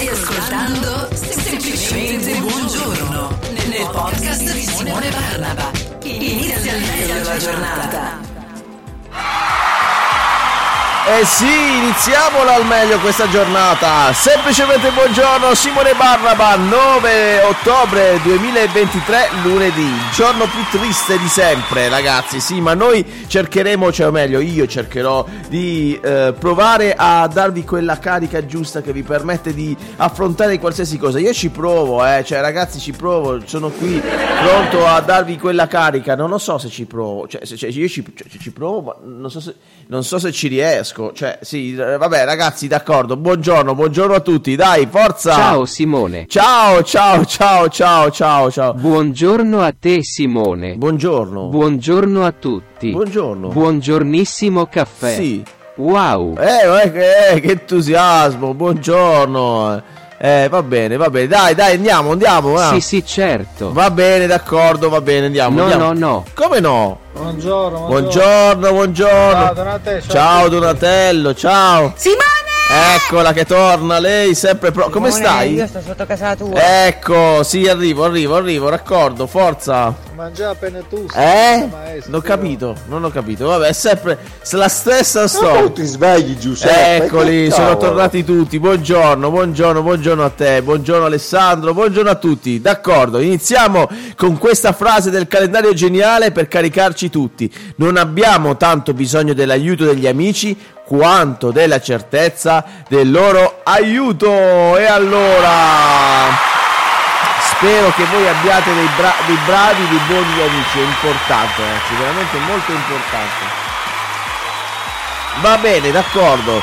Stai ascoltando semplicemente buongiorno nel podcast di Simone Barnaba. Inizia il meglio della giornata. Eh sì, iniziamola al meglio questa giornata. Semplicemente buongiorno, Simone Barnaba, 9 ottobre 2023, lunedì, giorno più triste di sempre, ragazzi. Sì, ma noi cercheremo, cioè o meglio, io cercherò di eh, provare a darvi quella carica giusta che vi permette di affrontare qualsiasi cosa. Io ci provo, eh, cioè ragazzi, ci provo, sono qui pronto a darvi quella carica. Non lo so se ci provo, cioè, se, cioè io ci, cioè, ci provo, ma non so se non so se ci riesco. Cioè, sì, vabbè, ragazzi, d'accordo. Buongiorno, buongiorno a tutti. Dai, forza. Ciao Simone. Ciao, ciao, ciao, ciao, ciao, ciao. Buongiorno a te Simone. Buongiorno. Buongiorno a tutti. Buongiorno. Buongiornissimo caffè. Sì. Wow. Eh, eh, eh, che entusiasmo. Buongiorno. Eh, va bene, va bene. Dai, dai, andiamo, andiamo. Va. Sì, sì, certo. Va bene, d'accordo, va bene, andiamo. No, andiamo. no, no. Come no? Buongiorno, Buongiorno, buongiorno. Ciao, Donatello, ciao. Donatello, ciao. Simone! Eccola che torna, lei sempre pro... Come Simone, stai? Io sto sotto casa tua. Ecco, sì, arrivo, arrivo, arrivo, raccordo, forza. Mangia appena tu. Eh? maestro. Non ho capito, non ho capito. Vabbè, è sempre la stessa Ma storia. tu ti svegli Giuseppe Eccoli, sono tornati tutti. Buongiorno, buongiorno, buongiorno a te, buongiorno Alessandro, buongiorno a tutti. D'accordo, iniziamo con questa frase del calendario geniale per caricarci tutti. Non abbiamo tanto bisogno dell'aiuto degli amici quanto della certezza del loro aiuto. E allora... Spero che voi abbiate dei, bra- dei bravi, dei buoni amici, è importante, ragazzi, veramente molto importante. Va bene, d'accordo.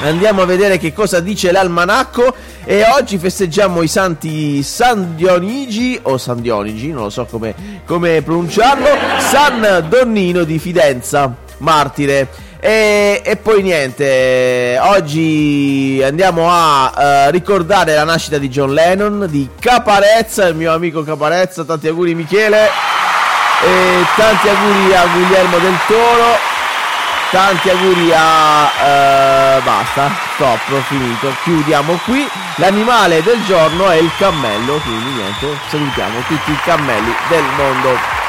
Andiamo a vedere che cosa dice l'almanacco e oggi festeggiamo i santi San Dionigi o San Dionigi, non lo so come, come pronunciarlo, San Donnino di Fidenza, martire. E, e poi niente, oggi andiamo a eh, ricordare la nascita di John Lennon, di Caparezza, il mio amico Caparezza, tanti auguri Michele e tanti auguri a Guglielmo del Toro. Tanti auguri a... eh, basta, stop, finito. Chiudiamo qui. L'animale del giorno è il cammello, quindi niente, salutiamo tutti i cammelli del mondo.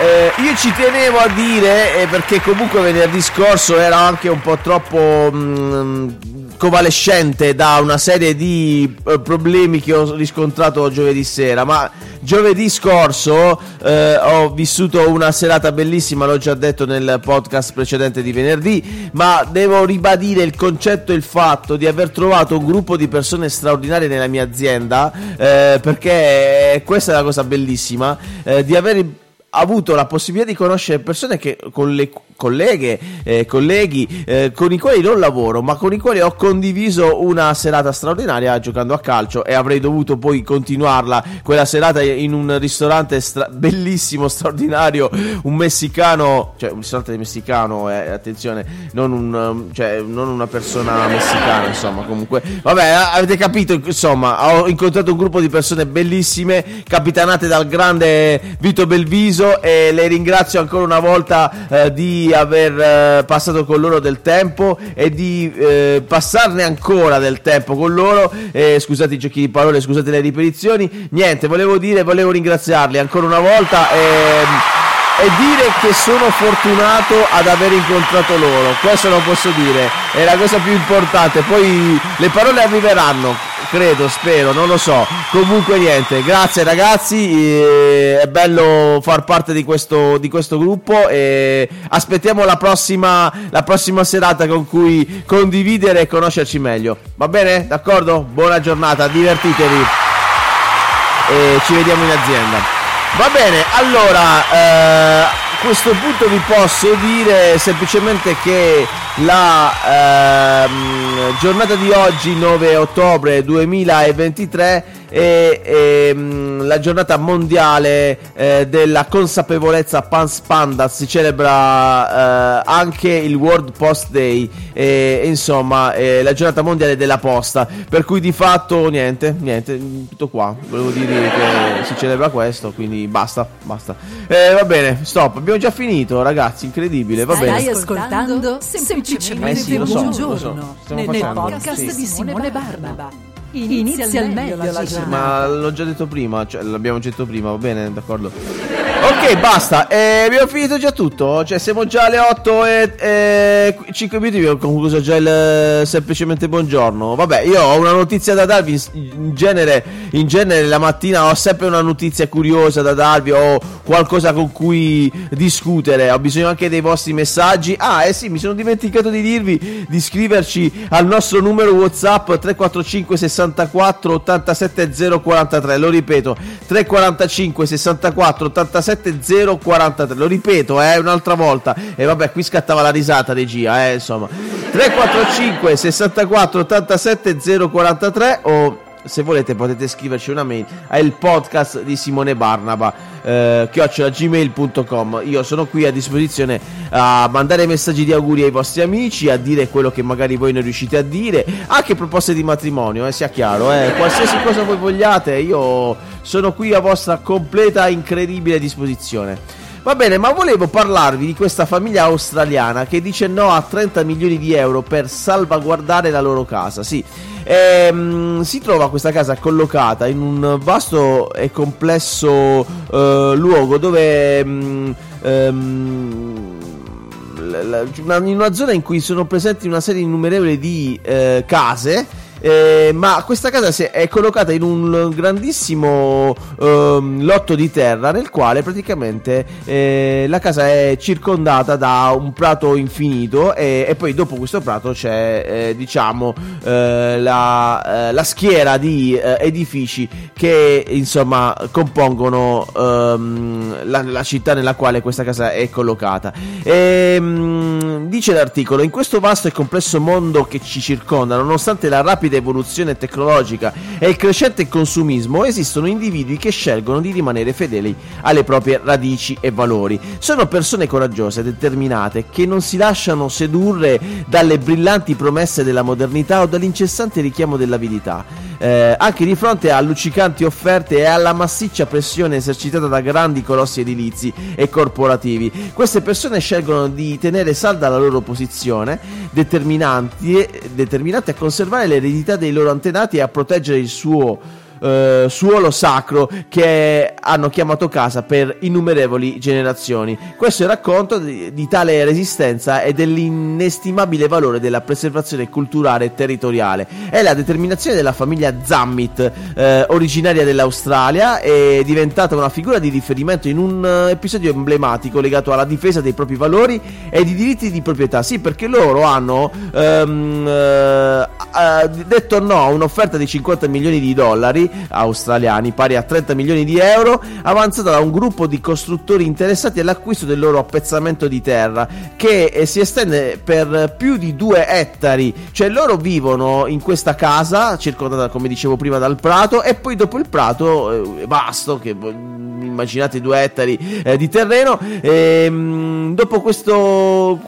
Eh, io ci tenevo a dire, eh, perché comunque venerdì scorso era anche un po' troppo mh, convalescente da una serie di eh, problemi che ho riscontrato giovedì sera, ma giovedì scorso eh, ho vissuto una serata bellissima, l'ho già detto nel podcast precedente di venerdì, ma devo ribadire il concetto e il fatto di aver trovato un gruppo di persone straordinarie nella mia azienda, eh, perché questa è la cosa bellissima, eh, di aver avuto la possibilità di conoscere persone che con le colleghe, eh, colleghi eh, con i quali non lavoro, ma con i quali ho condiviso una serata straordinaria giocando a calcio e avrei dovuto poi continuarla quella serata in un ristorante stra- bellissimo, straordinario, un messicano, cioè un ristorante messicano, eh, attenzione, non, un, um, cioè, non una persona messicana, insomma, comunque. Vabbè, avete capito, insomma, ho incontrato un gruppo di persone bellissime, capitanate dal grande Vito Belviso e le ringrazio ancora una volta eh, di aver eh, passato con loro del tempo e di eh, passarne ancora del tempo con loro. Eh, scusate i giochi di parole, scusate le ripetizioni. Niente, volevo dire, volevo ringraziarli ancora una volta. ehm, e dire che sono fortunato ad aver incontrato loro, questo lo posso dire, è la cosa più importante, poi le parole arriveranno, credo, spero, non lo so, comunque niente, grazie ragazzi, eh, è bello far parte di questo, di questo gruppo e aspettiamo la prossima, la prossima serata con cui condividere e conoscerci meglio, va bene? D'accordo? Buona giornata, divertitevi e ci vediamo in azienda. Va bene, allora eh, a questo punto vi posso dire semplicemente che la ehm, giornata di oggi, 9 ottobre 2023, e, e, mh, la giornata mondiale eh, della consapevolezza Pans Panda. Si celebra eh, anche il World Post Day e, insomma eh, la giornata mondiale della posta. Per cui di fatto niente niente tutto qua. Volevo dire che si celebra questo quindi basta basta. Eh, va bene stop abbiamo già finito ragazzi incredibile va bene. Stai ascoltando semplicemente Eh sì, so, so. buongiorno Stiamo nel facendo, podcast sì. di Simone Barnaba. Inizia al meglio la giornata. Ma l'ho già detto prima, cioè l'abbiamo già detto prima, va bene, d'accordo. Ok, basta, eh, abbiamo finito già tutto, cioè siamo già alle 8 e, e 5 minuti, abbiamo concluso già il eh, semplicemente buongiorno. Vabbè, io ho una notizia da darvi, in genere, in genere la mattina ho sempre una notizia curiosa da darvi, ho qualcosa con cui discutere, ho bisogno anche dei vostri messaggi. Ah, eh sì, mi sono dimenticato di dirvi di iscriverci al nostro numero WhatsApp 345 64 87 043, lo ripeto, 345 64 87 043, lo ripeto, eh, un'altra volta. E vabbè, qui scattava la risata regia, eh, insomma. 345 64 87 043 o se volete potete scriverci una mail al podcast di Simone Barnaba eh, chiocciolagmail.com io sono qui a disposizione a mandare messaggi di auguri ai vostri amici a dire quello che magari voi non riuscite a dire anche proposte di matrimonio eh, sia chiaro eh, qualsiasi cosa voi vogliate io sono qui a vostra completa incredibile disposizione Va bene, ma volevo parlarvi di questa famiglia australiana che dice no a 30 milioni di euro per salvaguardare la loro casa. Sì, ehm, si trova questa casa collocata in un vasto e complesso eh, luogo dove... mm, ehm, in una zona in cui sono presenti una serie innumerevole di eh, case. Eh, ma questa casa è, collocata in un grandissimo ehm, lotto di terra nel quale praticamente eh, la casa è circondata da un prato infinito e, e poi dopo questo prato c'è eh, diciamo eh, la, eh, la schiera di eh, edifici che insomma compongono ehm, la, la città nella quale questa casa è collocata. Ehm, dice l'articolo: In questo vasto e complesso mondo che ci circonda, nonostante la rapida evoluzione tecnologica e il crescente consumismo, esistono individui che scelgono di rimanere fedeli alle proprie radici e valori. Sono persone coraggiose, determinate, che non si lasciano sedurre dalle brillanti promesse della modernità o dall'incessante richiamo dell'avidità. Eh, anche di fronte a luccicanti offerte e alla massiccia pressione esercitata da grandi colossi edilizi e corporativi. Queste persone scelgono di tenere salda la loro posizione, determinati a conservare l'eredità dei loro antenati e a proteggere il suo eh, suolo sacro che hanno chiamato casa per innumerevoli generazioni. Questo è il racconto di, di tale resistenza e dell'inestimabile valore della preservazione culturale e territoriale. È la determinazione della famiglia Zammit, eh, originaria dell'Australia, è diventata una figura di riferimento in un eh, episodio emblematico legato alla difesa dei propri valori e di diritti di proprietà. Sì, perché loro hanno ehm, eh, detto no a un'offerta di 50 milioni di dollari australiani, pari a 30 milioni di euro, avanzata da un gruppo di costruttori interessati all'acquisto del loro appezzamento di terra, che eh, si estende per più di due ettari. Cioè loro vivono in questa casa, circondata come dicevo prima dal prato, e poi dopo il prato eh, vasto, che immaginate due ettari eh, di terreno, ehm, dopo questo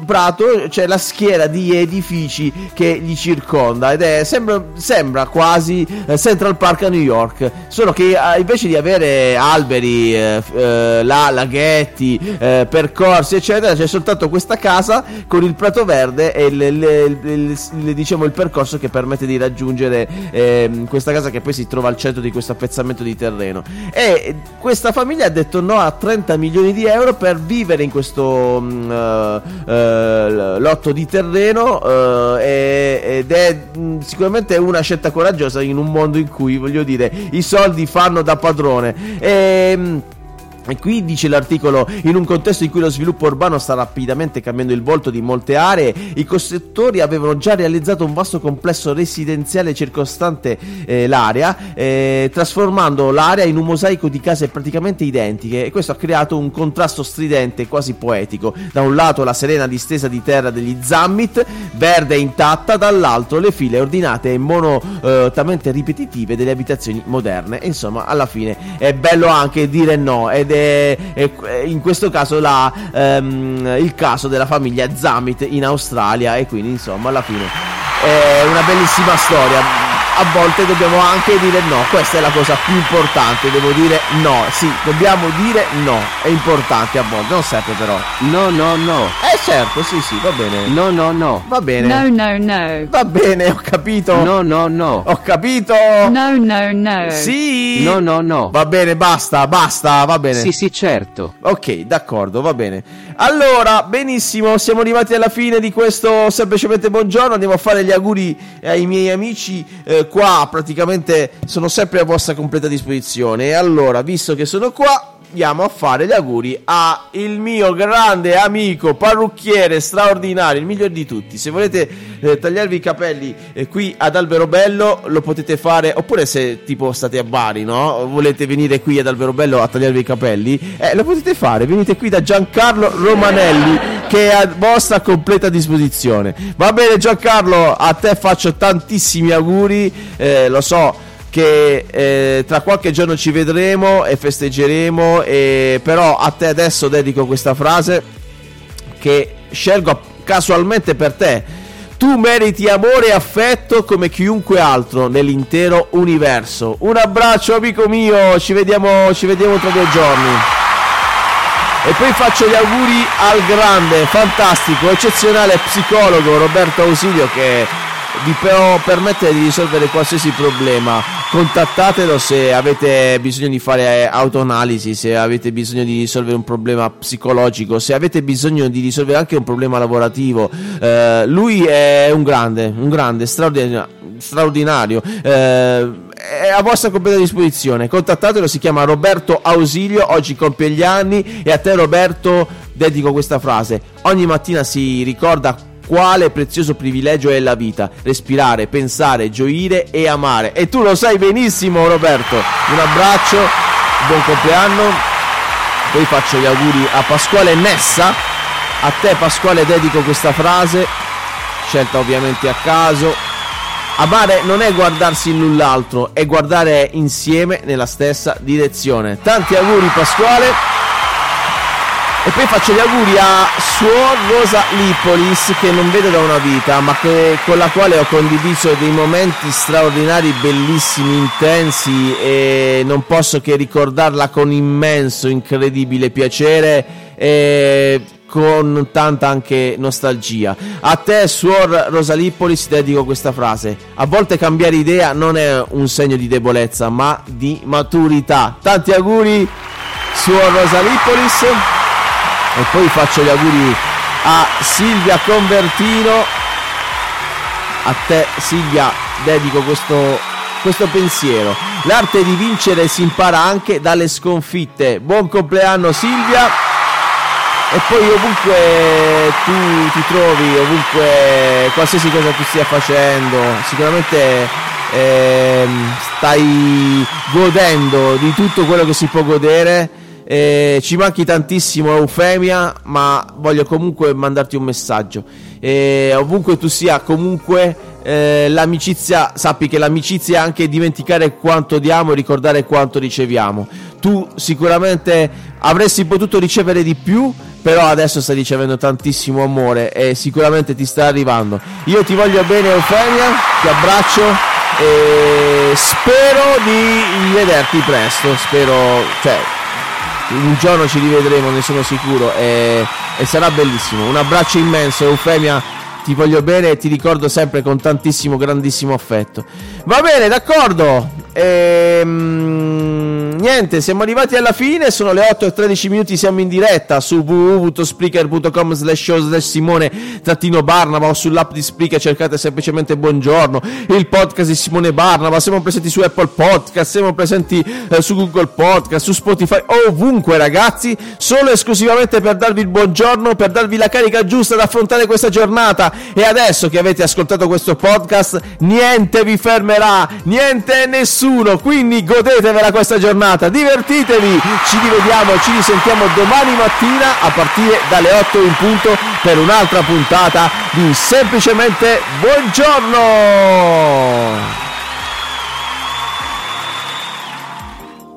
eh, prato c'è la schiera di edifici che li circonda ed è sembra, sembra quasi eh, Central Park a New York, solo che eh, invece di avere alberi, eh, eh, là, laghetti, eh, percorsi eccetera, c'è soltanto questa casa con il prato verde e il- il- il- diciamo il percorso che permette di raggiungere ehm, questa casa che poi si trova al centro di questo appezzamento di terreno. E questa famiglia ha detto no a 30 milioni di euro per vivere in questo eh, eh, lotto di terreno eh, e- ed è mm, sicuramente una scelta coraggiosa in un mondo in cui voglio dire i soldi fanno da padrone. E, mm, E qui dice l'articolo, in un contesto in cui lo sviluppo urbano sta rapidamente cambiando il volto di molte aree, i costruttori avevano già realizzato un vasto complesso residenziale circostante eh, l'area, eh, trasformando l'area in un mosaico di case praticamente identiche e questo ha creato un contrasto stridente, quasi poetico. Da un lato la serena distesa di terra degli Zammit, verde e intatta, dall'altro le file ordinate e monotamente ripetitive delle abitazioni moderne. Insomma, alla fine è bello anche dire no ed è è, in questo caso la, ehm, il caso della famiglia Zamit in Australia e quindi insomma alla fine è una bellissima storia a volte dobbiamo anche dire no, questa è la cosa più importante, devo dire no, sì, dobbiamo dire no, è importante a volte, non sempre però. No, no, no. Eh certo, sì, sì, va bene. No, no, no. Va bene. No, no, no. Va bene, ho capito. No, no, no. Ho capito. No, no, no. Sì. No, no, no. Va bene, basta, basta, va bene. Sì, sì, certo. Ok, d'accordo, va bene. Allora, benissimo, siamo arrivati alla fine di questo semplicemente buongiorno. Andiamo a fare gli auguri ai miei amici. Eh, qua praticamente sono sempre a vostra completa disposizione. E allora, visto che sono qua, andiamo a fare gli auguri a il mio grande amico parrucchiere straordinario, il miglior di tutti. Se volete eh, tagliarvi i capelli eh, qui ad Alberobello lo potete fare, oppure se tipo state a Bari, no? Volete venire qui ad Alberobello a tagliarvi i capelli, eh, lo potete fare. Venite qui da Giancarlo Romanelli che è a vostra completa disposizione. Va bene Giancarlo, a te faccio tantissimi auguri, eh, lo so che eh, tra qualche giorno ci vedremo e festeggeremo, e, però a te adesso dedico questa frase che scelgo casualmente per te. Tu meriti amore e affetto come chiunque altro nell'intero universo. Un abbraccio amico mio, ci vediamo, ci vediamo tra due giorni. E poi faccio gli auguri al grande, fantastico, eccezionale psicologo Roberto Ausilio che vi può permettere di risolvere qualsiasi problema. Contattatelo se avete bisogno di fare autoanalisi, se avete bisogno di risolvere un problema psicologico, se avete bisogno di risolvere anche un problema lavorativo. Eh, lui è un grande, un grande, straordinario. straordinario. Eh, è a vostra completa disposizione. Contattatelo, si chiama Roberto Ausilio, oggi compie gli anni e a te Roberto dedico questa frase. Ogni mattina si ricorda quale prezioso privilegio è la vita, respirare, pensare, gioire e amare. E tu lo sai benissimo Roberto. Un abbraccio, buon compleanno. Poi faccio gli auguri a Pasquale Nessa. A te Pasquale dedico questa frase, scelta ovviamente a caso. Amare non è guardarsi in null'altro, è guardare insieme nella stessa direzione. Tanti auguri Pasquale. E poi faccio gli auguri a Suor Rosa Lipolis che non vedo da una vita ma che, con la quale ho condiviso dei momenti straordinari, bellissimi, intensi e non posso che ricordarla con immenso, incredibile piacere e con tanta anche nostalgia. A te, Suor Rosalipolis, dedico questa frase. A volte cambiare idea non è un segno di debolezza ma di maturità. Tanti auguri, Suor Rosalipolis. E poi faccio gli auguri a Silvia Convertino. A te Silvia dedico questo, questo pensiero. L'arte di vincere si impara anche dalle sconfitte. Buon compleanno Silvia. E poi ovunque tu ti trovi, ovunque qualsiasi cosa tu stia facendo, sicuramente eh, stai godendo di tutto quello che si può godere eh, ci manchi tantissimo Eufemia, ma voglio comunque mandarti un messaggio. Eh, ovunque tu sia, comunque eh, l'amicizia, sappi che l'amicizia è anche dimenticare quanto diamo e ricordare quanto riceviamo. Tu sicuramente avresti potuto ricevere di più, però adesso stai ricevendo tantissimo amore e sicuramente ti sta arrivando. Io ti voglio bene Eufemia, ti abbraccio e spero di vederti presto, spero, cioè un giorno ci rivedremo, ne sono sicuro, e, e sarà bellissimo. Un abbraccio immenso, Eufemia ti voglio bene e ti ricordo sempre con tantissimo, grandissimo affetto. Va bene, d'accordo. Ehm, niente, siamo arrivati alla fine, sono le 8 e 13 minuti, siamo in diretta su www.spreaker.com slash show slash Simone trattino Barnaba o sull'app di Spreaker cercate semplicemente buongiorno, il podcast di Simone Barnaba, siamo presenti su Apple Podcast, siamo presenti eh, su Google Podcast, su Spotify, ovunque ragazzi, solo esclusivamente per darvi il buongiorno, per darvi la carica giusta ad affrontare questa giornata. E adesso che avete ascoltato questo podcast, niente vi fermerà, niente e nessuno, quindi godetevela questa giornata, divertitevi, ci rivediamo, ci risentiamo domani mattina a partire dalle 8 in punto per un'altra puntata di Semplicemente Buongiorno!